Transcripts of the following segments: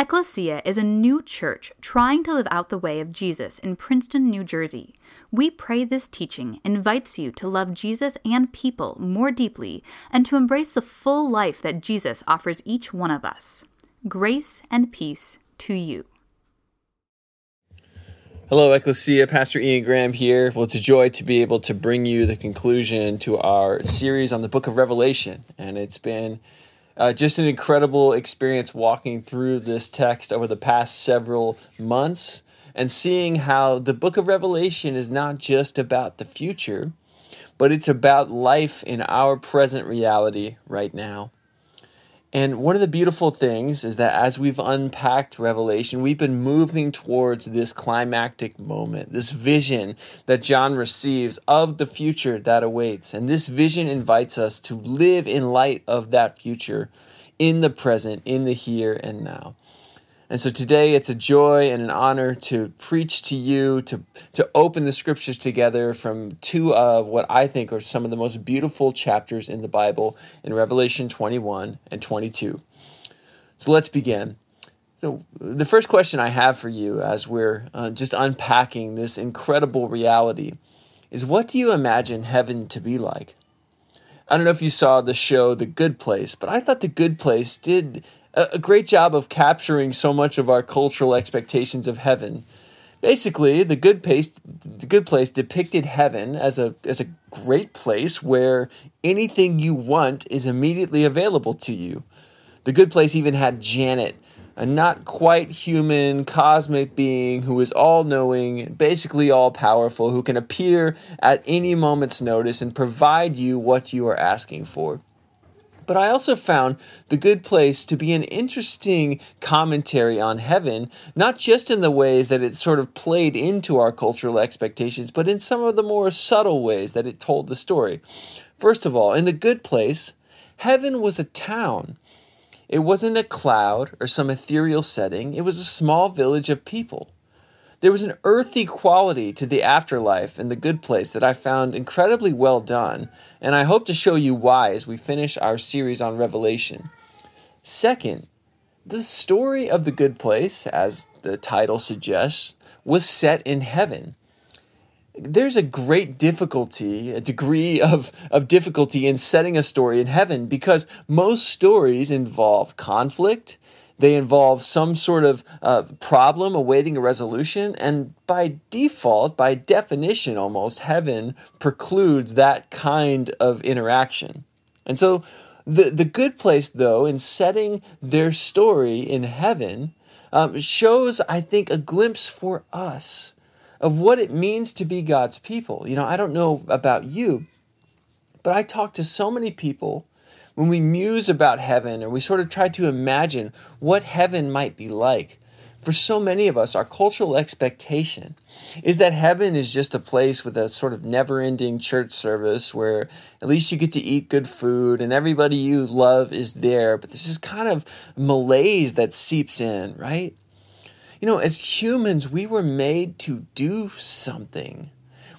Ecclesia is a new church trying to live out the way of Jesus in Princeton, New Jersey. We pray this teaching invites you to love Jesus and people more deeply and to embrace the full life that Jesus offers each one of us. Grace and peace to you. Hello, Ecclesia. Pastor Ian Graham here. Well, it's a joy to be able to bring you the conclusion to our series on the book of Revelation. And it's been uh, just an incredible experience walking through this text over the past several months and seeing how the book of Revelation is not just about the future, but it's about life in our present reality right now. And one of the beautiful things is that as we've unpacked Revelation, we've been moving towards this climactic moment, this vision that John receives of the future that awaits. And this vision invites us to live in light of that future in the present, in the here and now. And so today it's a joy and an honor to preach to you, to, to open the scriptures together from two of what I think are some of the most beautiful chapters in the Bible in Revelation 21 and 22. So let's begin. So, the first question I have for you as we're uh, just unpacking this incredible reality is what do you imagine heaven to be like? I don't know if you saw the show The Good Place, but I thought The Good Place did a great job of capturing so much of our cultural expectations of heaven. Basically, the good place, the good place depicted heaven as a as a great place where anything you want is immediately available to you. The good place even had Janet, a not quite human cosmic being who is all knowing, basically all powerful, who can appear at any moment's notice and provide you what you are asking for. But I also found The Good Place to be an interesting commentary on heaven, not just in the ways that it sort of played into our cultural expectations, but in some of the more subtle ways that it told the story. First of all, in The Good Place, heaven was a town. It wasn't a cloud or some ethereal setting, it was a small village of people. There was an earthy quality to the afterlife and the good place that I found incredibly well done, and I hope to show you why as we finish our series on Revelation. Second, the story of the good place, as the title suggests, was set in heaven. There's a great difficulty, a degree of, of difficulty in setting a story in heaven because most stories involve conflict they involve some sort of uh, problem awaiting a resolution, and by default, by definition almost, heaven precludes that kind of interaction. And so, the, the good place, though, in setting their story in heaven, um, shows, I think, a glimpse for us of what it means to be God's people. You know, I don't know about you, but I talk to so many people when we muse about heaven or we sort of try to imagine what heaven might be like, for so many of us, our cultural expectation is that heaven is just a place with a sort of never ending church service where at least you get to eat good food and everybody you love is there. But there's this kind of malaise that seeps in, right? You know, as humans, we were made to do something.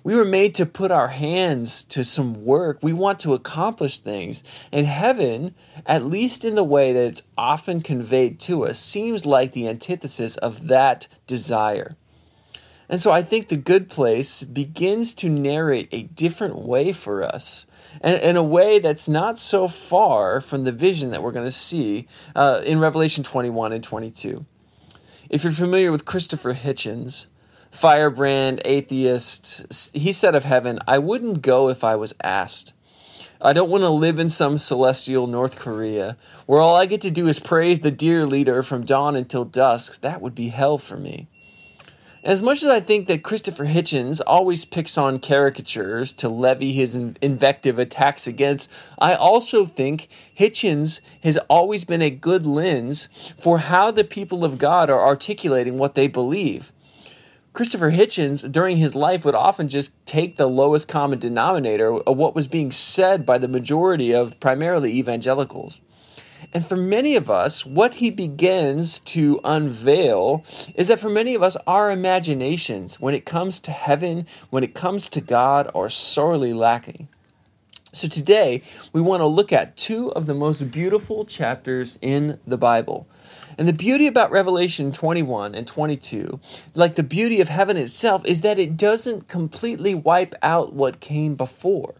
We were made to put our hands to some work. We want to accomplish things. And heaven, at least in the way that it's often conveyed to us, seems like the antithesis of that desire. And so I think the good place begins to narrate a different way for us. And in a way that's not so far from the vision that we're going to see uh, in Revelation 21 and 22. If you're familiar with Christopher Hitchens, firebrand atheist, he said of heaven, I wouldn't go if I was asked. I don't want to live in some celestial North Korea where all I get to do is praise the dear leader from dawn until dusk. That would be hell for me. As much as I think that Christopher Hitchens always picks on caricatures to levy his invective attacks against, I also think Hitchens has always been a good lens for how the people of God are articulating what they believe. Christopher Hitchens, during his life, would often just take the lowest common denominator of what was being said by the majority of primarily evangelicals. And for many of us, what he begins to unveil is that for many of us, our imaginations, when it comes to heaven, when it comes to God, are sorely lacking. So today, we want to look at two of the most beautiful chapters in the Bible. And the beauty about Revelation 21 and 22, like the beauty of heaven itself, is that it doesn't completely wipe out what came before.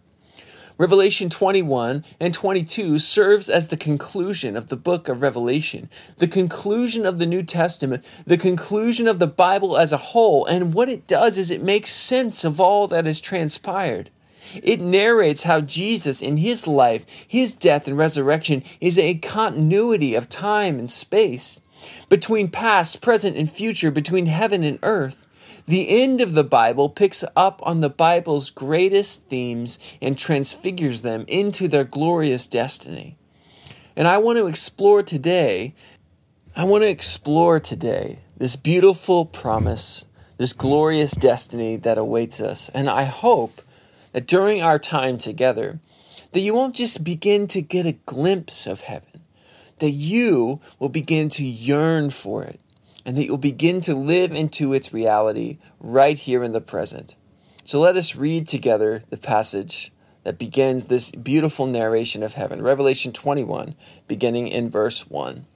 Revelation 21 and 22 serves as the conclusion of the book of Revelation, the conclusion of the New Testament, the conclusion of the Bible as a whole. And what it does is it makes sense of all that has transpired. It narrates how Jesus, in his life, his death, and resurrection, is a continuity of time and space between past, present, and future, between heaven and earth. The end of the Bible picks up on the Bible's greatest themes and transfigures them into their glorious destiny. And I want to explore today, I want to explore today this beautiful promise, this glorious destiny that awaits us. And I hope that during our time together, that you won't just begin to get a glimpse of heaven, that you will begin to yearn for it, and that you'll begin to live into its reality right here in the present. So let us read together the passage that begins this beautiful narration of heaven. Revelation 21, beginning in verse 1.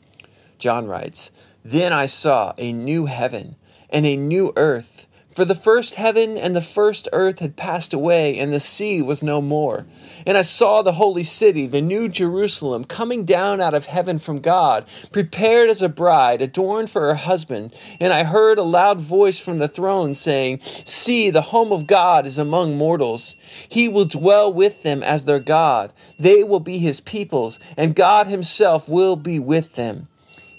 John writes, Then I saw a new heaven and a new earth for the first heaven and the first earth had passed away, and the sea was no more. And I saw the holy city, the new Jerusalem, coming down out of heaven from God, prepared as a bride, adorned for her husband. And I heard a loud voice from the throne saying, See, the home of God is among mortals. He will dwell with them as their God. They will be his peoples, and God himself will be with them.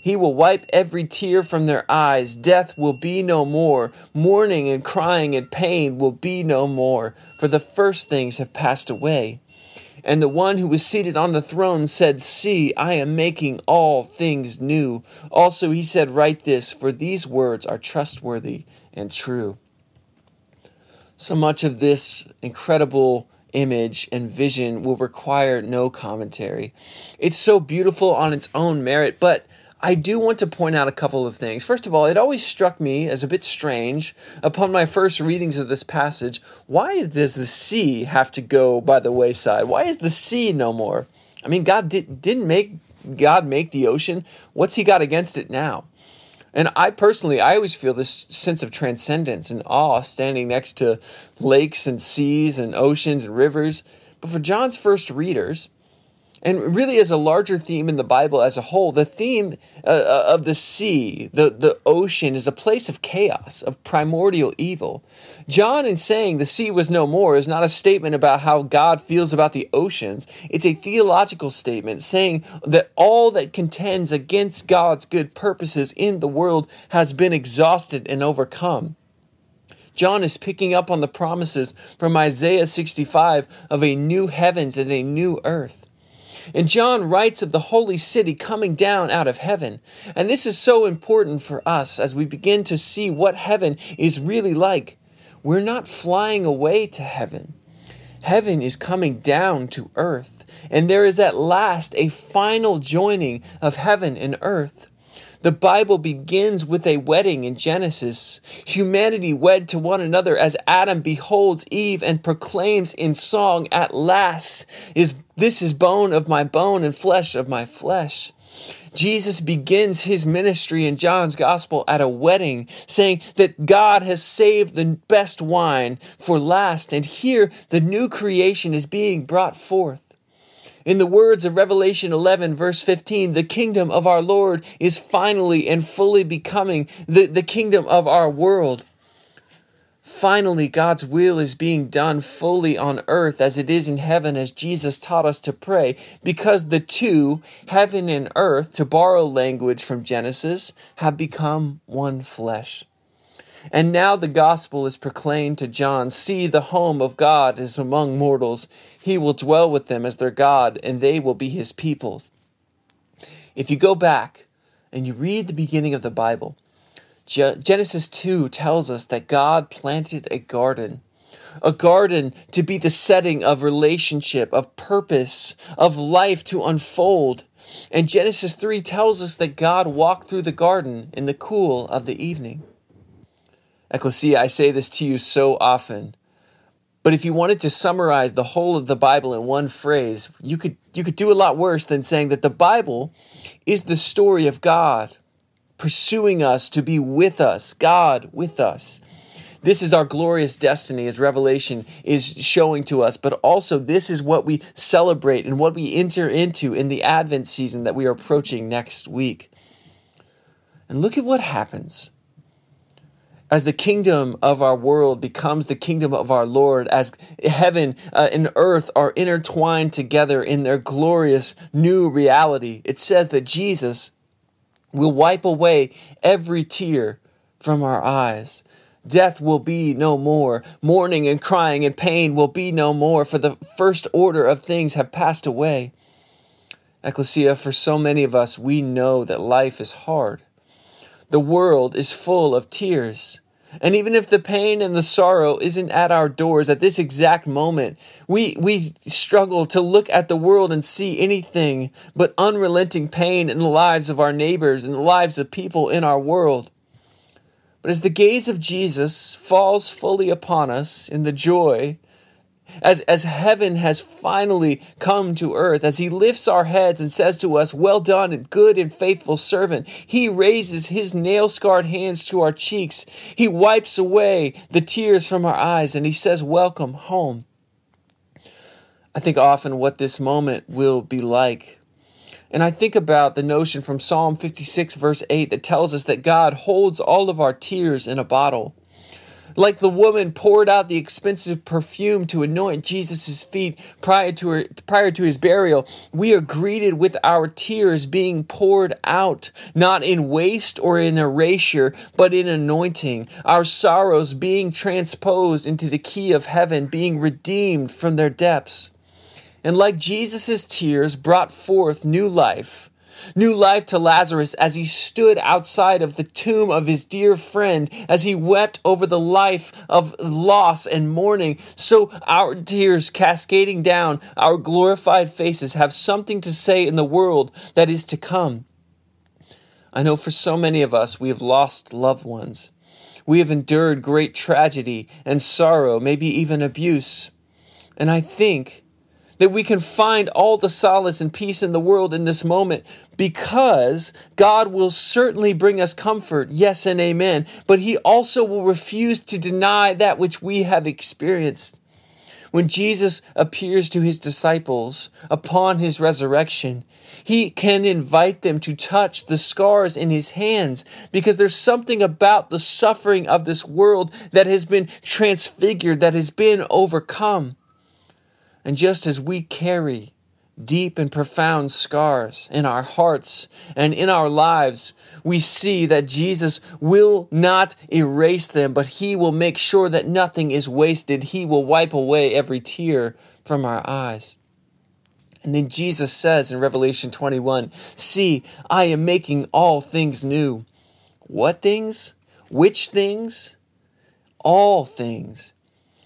He will wipe every tear from their eyes. Death will be no more. Mourning and crying and pain will be no more, for the first things have passed away. And the one who was seated on the throne said, See, I am making all things new. Also, he said, Write this, for these words are trustworthy and true. So much of this incredible image and vision will require no commentary. It's so beautiful on its own merit, but I do want to point out a couple of things. First of all, it always struck me as a bit strange upon my first readings of this passage. Why does the sea have to go by the wayside? Why is the sea no more? I mean, God did, didn't make God make the ocean. What's He got against it now? And I personally, I always feel this sense of transcendence and awe standing next to lakes and seas and oceans and rivers. But for John's first readers, and really as a larger theme in the bible as a whole the theme uh, uh, of the sea the, the ocean is a place of chaos of primordial evil. John in saying the sea was no more is not a statement about how god feels about the oceans. It's a theological statement saying that all that contends against god's good purposes in the world has been exhausted and overcome. John is picking up on the promises from Isaiah 65 of a new heavens and a new earth. And John writes of the holy city coming down out of heaven. And this is so important for us as we begin to see what heaven is really like. We're not flying away to heaven, heaven is coming down to earth. And there is at last a final joining of heaven and earth. The Bible begins with a wedding in Genesis. Humanity wed to one another as Adam beholds Eve and proclaims in song, At last is this is bone of my bone and flesh of my flesh. Jesus begins his ministry in John's gospel at a wedding, saying that God has saved the best wine for last, and here the new creation is being brought forth. In the words of Revelation 11, verse 15, the kingdom of our Lord is finally and fully becoming the, the kingdom of our world. Finally, God's will is being done fully on earth as it is in heaven, as Jesus taught us to pray, because the two, heaven and earth, to borrow language from Genesis, have become one flesh. And now the gospel is proclaimed to John See, the home of God is among mortals. He will dwell with them as their God, and they will be his peoples. If you go back and you read the beginning of the Bible, Genesis 2 tells us that God planted a garden. A garden to be the setting of relationship, of purpose, of life to unfold. And Genesis 3 tells us that God walked through the garden in the cool of the evening. Ecclesia, I say this to you so often. But if you wanted to summarize the whole of the Bible in one phrase, you could you could do a lot worse than saying that the Bible is the story of God pursuing us to be with us, God with us. This is our glorious destiny, as Revelation is showing to us, but also this is what we celebrate and what we enter into in the Advent season that we are approaching next week. And look at what happens as the kingdom of our world becomes the kingdom of our Lord, as heaven uh, and earth are intertwined together in their glorious new reality, it says that Jesus will wipe away every tear from our eyes. Death will be no more. Mourning and crying and pain will be no more, for the first order of things have passed away. Ecclesia, for so many of us, we know that life is hard. The world is full of tears. And even if the pain and the sorrow isn't at our doors at this exact moment, we, we struggle to look at the world and see anything but unrelenting pain in the lives of our neighbors and the lives of people in our world. But as the gaze of Jesus falls fully upon us in the joy as, as heaven has finally come to earth, as he lifts our heads and says to us, Well done, and good and faithful servant, he raises his nail scarred hands to our cheeks. He wipes away the tears from our eyes, and he says, Welcome home. I think often what this moment will be like. And I think about the notion from Psalm 56, verse 8, that tells us that God holds all of our tears in a bottle. Like the woman poured out the expensive perfume to anoint Jesus' feet prior to, her, prior to his burial, we are greeted with our tears being poured out, not in waste or in erasure, but in anointing, our sorrows being transposed into the key of heaven, being redeemed from their depths. And like Jesus' tears brought forth new life, new life to Lazarus as he stood outside of the tomb of his dear friend, as he wept over the life of loss and mourning. So our tears cascading down our glorified faces have something to say in the world that is to come. I know for so many of us, we have lost loved ones. We have endured great tragedy and sorrow, maybe even abuse. And I think that we can find all the solace and peace in the world in this moment because God will certainly bring us comfort, yes and amen, but He also will refuse to deny that which we have experienced. When Jesus appears to His disciples upon His resurrection, He can invite them to touch the scars in His hands because there's something about the suffering of this world that has been transfigured, that has been overcome. And just as we carry deep and profound scars in our hearts and in our lives, we see that Jesus will not erase them, but He will make sure that nothing is wasted. He will wipe away every tear from our eyes. And then Jesus says in Revelation 21 See, I am making all things new. What things? Which things? All things.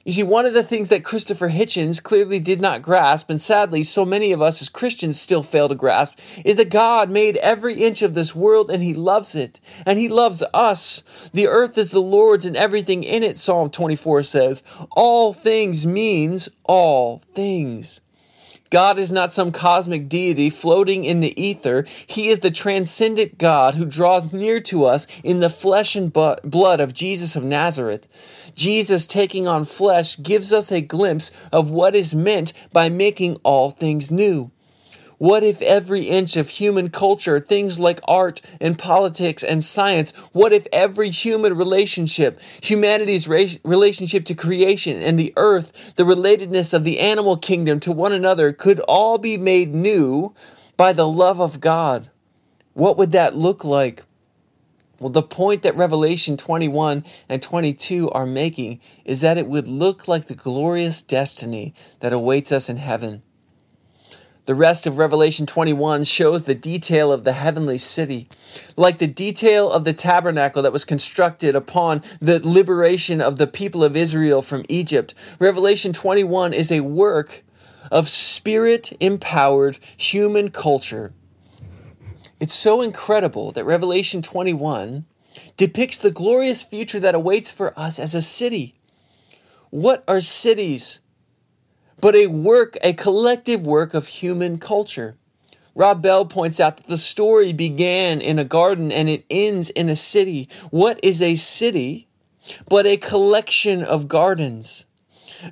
You see, one of the things that Christopher Hitchens clearly did not grasp, and sadly so many of us as Christians still fail to grasp, is that God made every inch of this world and He loves it. And He loves us. The earth is the Lord's and everything in it, Psalm 24 says. All things means all things. God is not some cosmic deity floating in the ether. He is the transcendent God who draws near to us in the flesh and blood of Jesus of Nazareth. Jesus taking on flesh gives us a glimpse of what is meant by making all things new. What if every inch of human culture, things like art and politics and science, what if every human relationship, humanity's relationship to creation and the earth, the relatedness of the animal kingdom to one another could all be made new by the love of God? What would that look like? Well, the point that Revelation 21 and 22 are making is that it would look like the glorious destiny that awaits us in heaven. The rest of Revelation 21 shows the detail of the heavenly city, like the detail of the tabernacle that was constructed upon the liberation of the people of Israel from Egypt. Revelation 21 is a work of spirit empowered human culture. It's so incredible that Revelation 21 depicts the glorious future that awaits for us as a city. What are cities? But a work, a collective work of human culture. Rob Bell points out that the story began in a garden and it ends in a city. What is a city but a collection of gardens?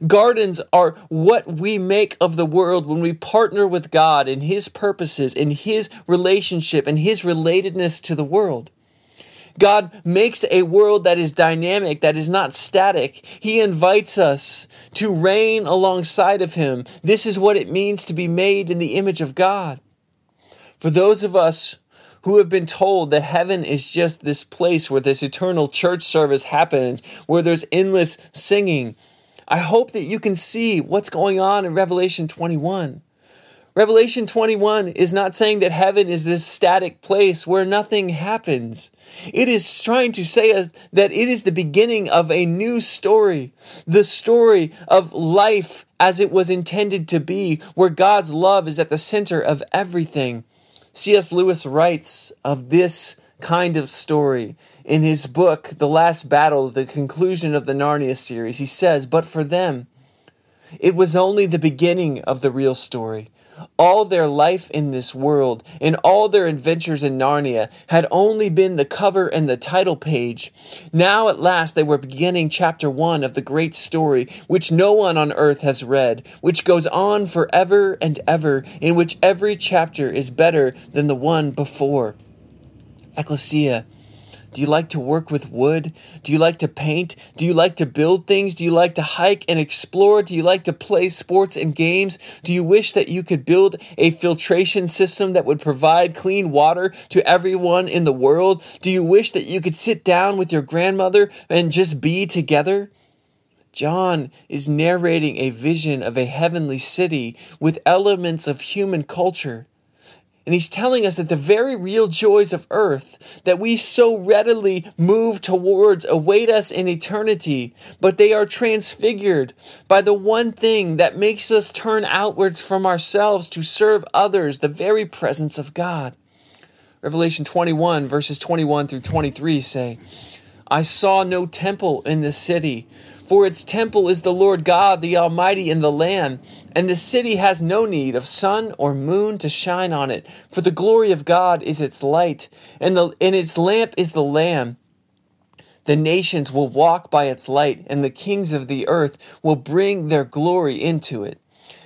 Gardens are what we make of the world when we partner with God in His purposes, in His relationship, and His relatedness to the world. God makes a world that is dynamic, that is not static. He invites us to reign alongside of Him. This is what it means to be made in the image of God. For those of us who have been told that heaven is just this place where this eternal church service happens, where there's endless singing, I hope that you can see what's going on in Revelation 21. Revelation 21 is not saying that heaven is this static place where nothing happens. It is trying to say that it is the beginning of a new story, the story of life as it was intended to be, where God's love is at the center of everything. C.S. Lewis writes of this kind of story in his book, The Last Battle, the conclusion of the Narnia series. He says, But for them, it was only the beginning of the real story. All their life in this world and all their adventures in Narnia had only been the cover and the title page. Now, at last, they were beginning chapter one of the great story, which no one on earth has read, which goes on forever and ever, in which every chapter is better than the one before. Ecclesia, do you like to work with wood? Do you like to paint? Do you like to build things? Do you like to hike and explore? Do you like to play sports and games? Do you wish that you could build a filtration system that would provide clean water to everyone in the world? Do you wish that you could sit down with your grandmother and just be together? John is narrating a vision of a heavenly city with elements of human culture. And he's telling us that the very real joys of earth that we so readily move towards await us in eternity, but they are transfigured by the one thing that makes us turn outwards from ourselves to serve others, the very presence of God. Revelation 21, verses 21 through 23 say, I saw no temple in the city for its temple is the Lord God, the Almighty, and the Lamb. And the city has no need of sun or moon to shine on it, for the glory of God is its light, and, the, and its lamp is the Lamb. The nations will walk by its light, and the kings of the earth will bring their glory into it.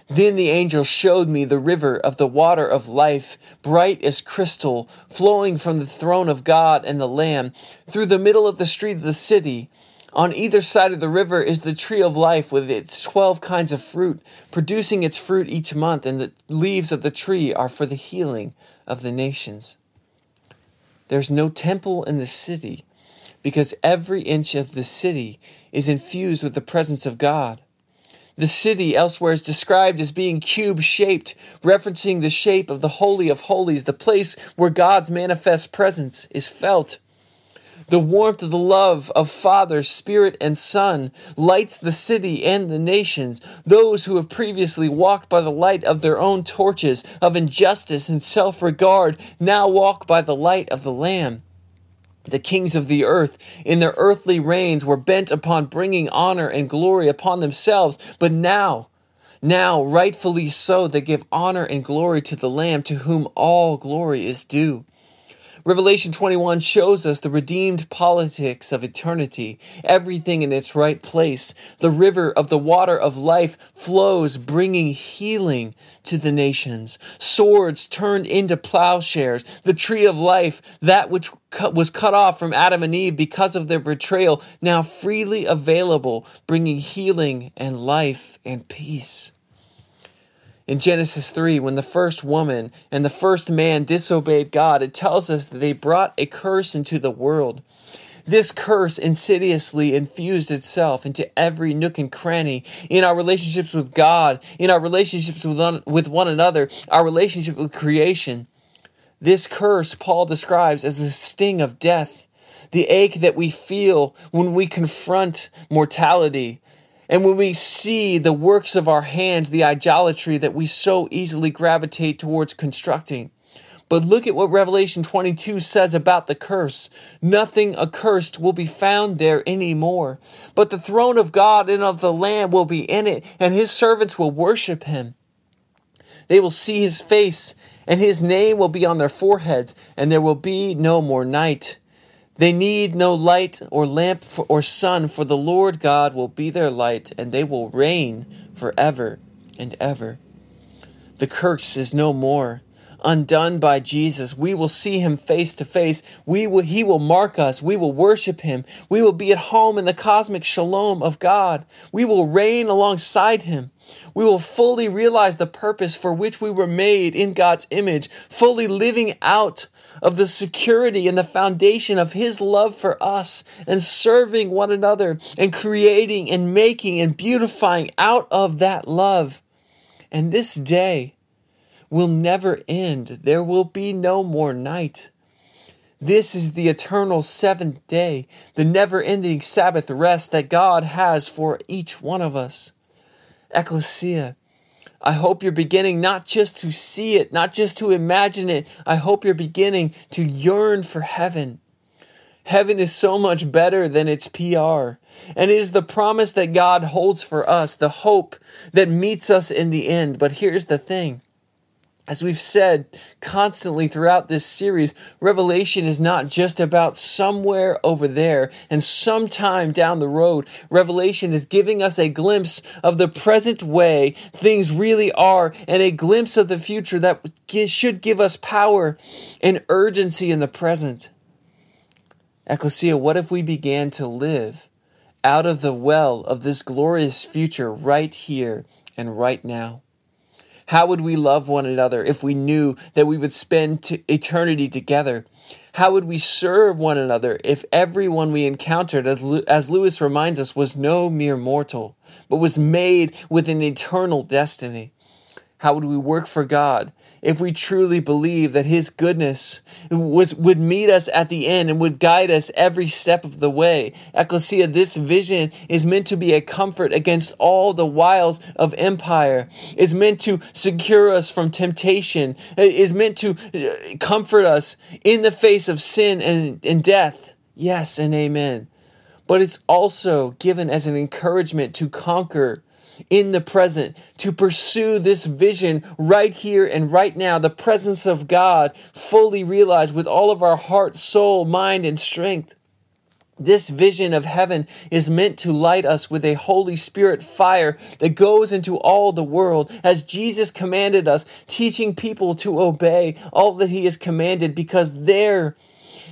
Then the angel showed me the river of the water of life, bright as crystal, flowing from the throne of God and the Lamb, through the middle of the street of the city. On either side of the river is the tree of life with its 12 kinds of fruit, producing its fruit each month, and the leaves of the tree are for the healing of the nations. There's no temple in the city because every inch of the city is infused with the presence of God. The city elsewhere is described as being cube shaped, referencing the shape of the Holy of Holies, the place where God's manifest presence is felt. The warmth of the love of Father, Spirit, and Son lights the city and the nations. Those who have previously walked by the light of their own torches of injustice and self regard now walk by the light of the Lamb. The kings of the earth, in their earthly reigns, were bent upon bringing honor and glory upon themselves, but now, now, rightfully so, they give honor and glory to the Lamb to whom all glory is due. Revelation 21 shows us the redeemed politics of eternity, everything in its right place. The river of the water of life flows, bringing healing to the nations. Swords turned into plowshares. The tree of life, that which was cut off from Adam and Eve because of their betrayal, now freely available, bringing healing and life and peace. In Genesis 3, when the first woman and the first man disobeyed God, it tells us that they brought a curse into the world. This curse insidiously infused itself into every nook and cranny in our relationships with God, in our relationships with one, with one another, our relationship with creation. This curse Paul describes as the sting of death, the ache that we feel when we confront mortality, and when we see the works of our hands, the idolatry that we so easily gravitate towards constructing. But look at what Revelation 22 says about the curse. Nothing accursed will be found there anymore. But the throne of God and of the Lamb will be in it, and his servants will worship him. They will see his face, and his name will be on their foreheads, and there will be no more night. They need no light or lamp for, or sun, for the Lord God will be their light, and they will reign forever and ever. The curse is no more. Undone by Jesus, we will see him face to face. We will, he will mark us. We will worship him. We will be at home in the cosmic shalom of God. We will reign alongside him. We will fully realize the purpose for which we were made in God's image, fully living out of the security and the foundation of His love for us, and serving one another, and creating and making and beautifying out of that love. And this day will never end. There will be no more night. This is the eternal seventh day, the never ending Sabbath rest that God has for each one of us. Ecclesia, I hope you're beginning not just to see it, not just to imagine it. I hope you're beginning to yearn for heaven. Heaven is so much better than its PR. And it is the promise that God holds for us, the hope that meets us in the end. But here's the thing as we've said constantly throughout this series, Revelation is not just about somewhere over there and sometime down the road. Revelation is giving us a glimpse of the present way things really are and a glimpse of the future that should give us power and urgency in the present. Ecclesia, what if we began to live out of the well of this glorious future right here and right now? How would we love one another if we knew that we would spend t- eternity together? How would we serve one another if everyone we encountered, as, as Lewis reminds us, was no mere mortal, but was made with an eternal destiny? How would we work for God if we truly believe that His goodness was, would meet us at the end and would guide us every step of the way? Ecclesia, this vision is meant to be a comfort against all the wiles of empire, is meant to secure us from temptation, is meant to uh, comfort us in the face of sin and, and death. Yes and amen. But it's also given as an encouragement to conquer in the present, to pursue this vision right here and right now, the presence of God fully realized with all of our heart, soul, mind, and strength. This vision of heaven is meant to light us with a Holy Spirit fire that goes into all the world as Jesus commanded us, teaching people to obey all that He has commanded because there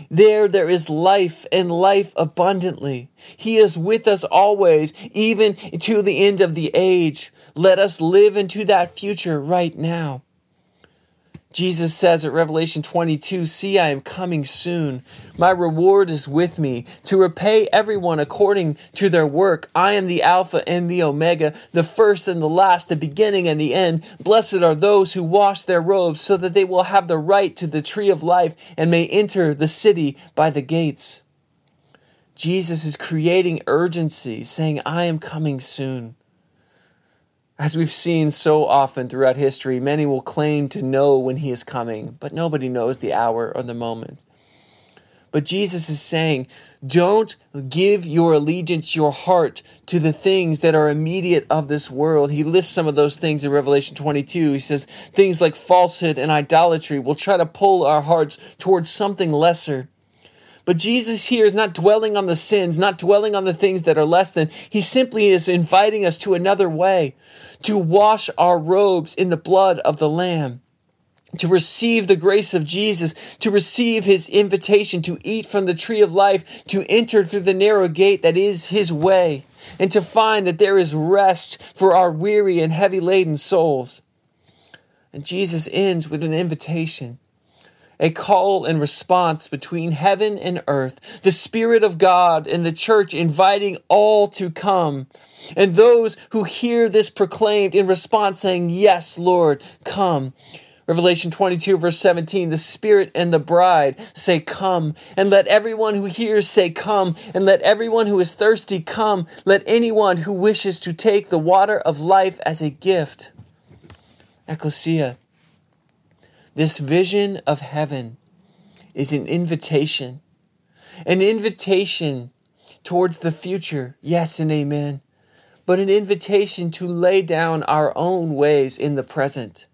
there, there is life and life abundantly. He is with us always, even to the end of the age. Let us live into that future right now. Jesus says at Revelation 22 See, I am coming soon. My reward is with me to repay everyone according to their work. I am the Alpha and the Omega, the first and the last, the beginning and the end. Blessed are those who wash their robes so that they will have the right to the tree of life and may enter the city by the gates. Jesus is creating urgency, saying, I am coming soon. As we've seen so often throughout history, many will claim to know when he is coming, but nobody knows the hour or the moment. But Jesus is saying, don't give your allegiance, your heart to the things that are immediate of this world. He lists some of those things in Revelation 22. He says things like falsehood and idolatry will try to pull our hearts towards something lesser. But Jesus here is not dwelling on the sins, not dwelling on the things that are less than. He simply is inviting us to another way, to wash our robes in the blood of the Lamb, to receive the grace of Jesus, to receive his invitation to eat from the tree of life, to enter through the narrow gate that is his way, and to find that there is rest for our weary and heavy laden souls. And Jesus ends with an invitation a call and response between heaven and earth, the Spirit of God and the church inviting all to come, and those who hear this proclaimed in response saying, Yes, Lord, come. Revelation 22, verse 17, the Spirit and the bride say, Come. And let everyone who hears say, Come. And let everyone who is thirsty come. Let anyone who wishes to take the water of life as a gift. Ecclesia, this vision of heaven is an invitation, an invitation towards the future, yes and amen, but an invitation to lay down our own ways in the present.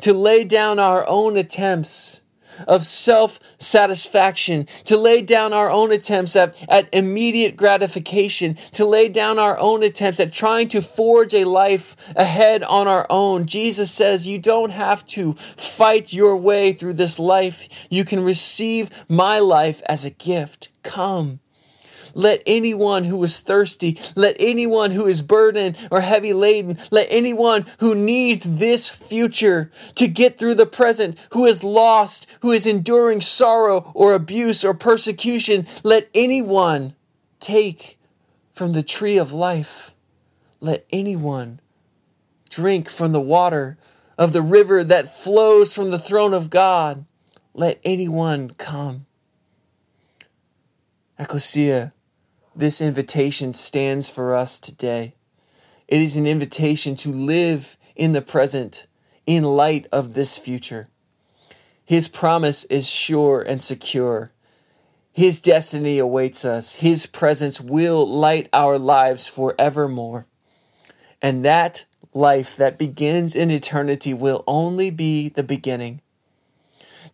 to lay down our own attempts of self satisfaction, to lay down our own attempts at, at immediate gratification, to lay down our own attempts at trying to forge a life ahead on our own. Jesus says you don't have to fight your way through this life. You can receive my life as a gift. Come. Let anyone who is thirsty, let anyone who is burdened or heavy laden, let anyone who needs this future to get through the present, who is lost, who is enduring sorrow or abuse or persecution, let anyone take from the tree of life. Let anyone drink from the water of the river that flows from the throne of God. Let anyone come. Ecclesia, this invitation stands for us today. It is an invitation to live in the present in light of this future. His promise is sure and secure. His destiny awaits us. His presence will light our lives forevermore. And that life that begins in eternity will only be the beginning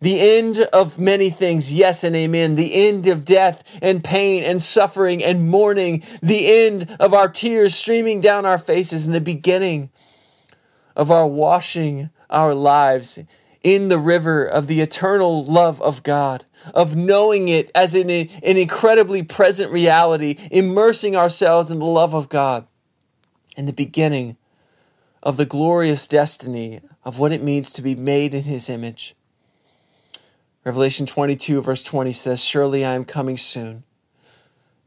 the end of many things, yes and amen. The end of death and pain and suffering and mourning. The end of our tears streaming down our faces and the beginning of our washing our lives in the river of the eternal love of God, of knowing it as an, an incredibly present reality, immersing ourselves in the love of God, and the beginning of the glorious destiny of what it means to be made in His image. Revelation 22, verse 20 says, Surely I am coming soon.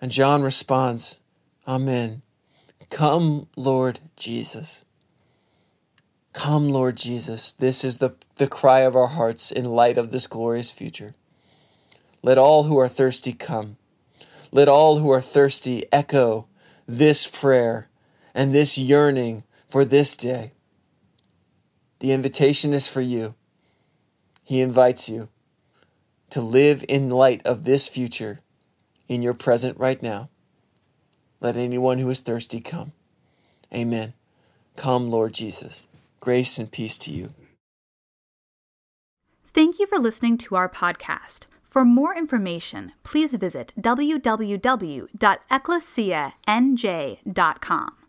And John responds, Amen. Come, Lord Jesus. Come, Lord Jesus. This is the, the cry of our hearts in light of this glorious future. Let all who are thirsty come. Let all who are thirsty echo this prayer and this yearning for this day. The invitation is for you. He invites you to live in light of this future in your present right now. Let anyone who is thirsty come. Amen. Come, Lord Jesus. Grace and peace to you. Thank you for listening to our podcast. For more information, please visit www.ecclesianj.com.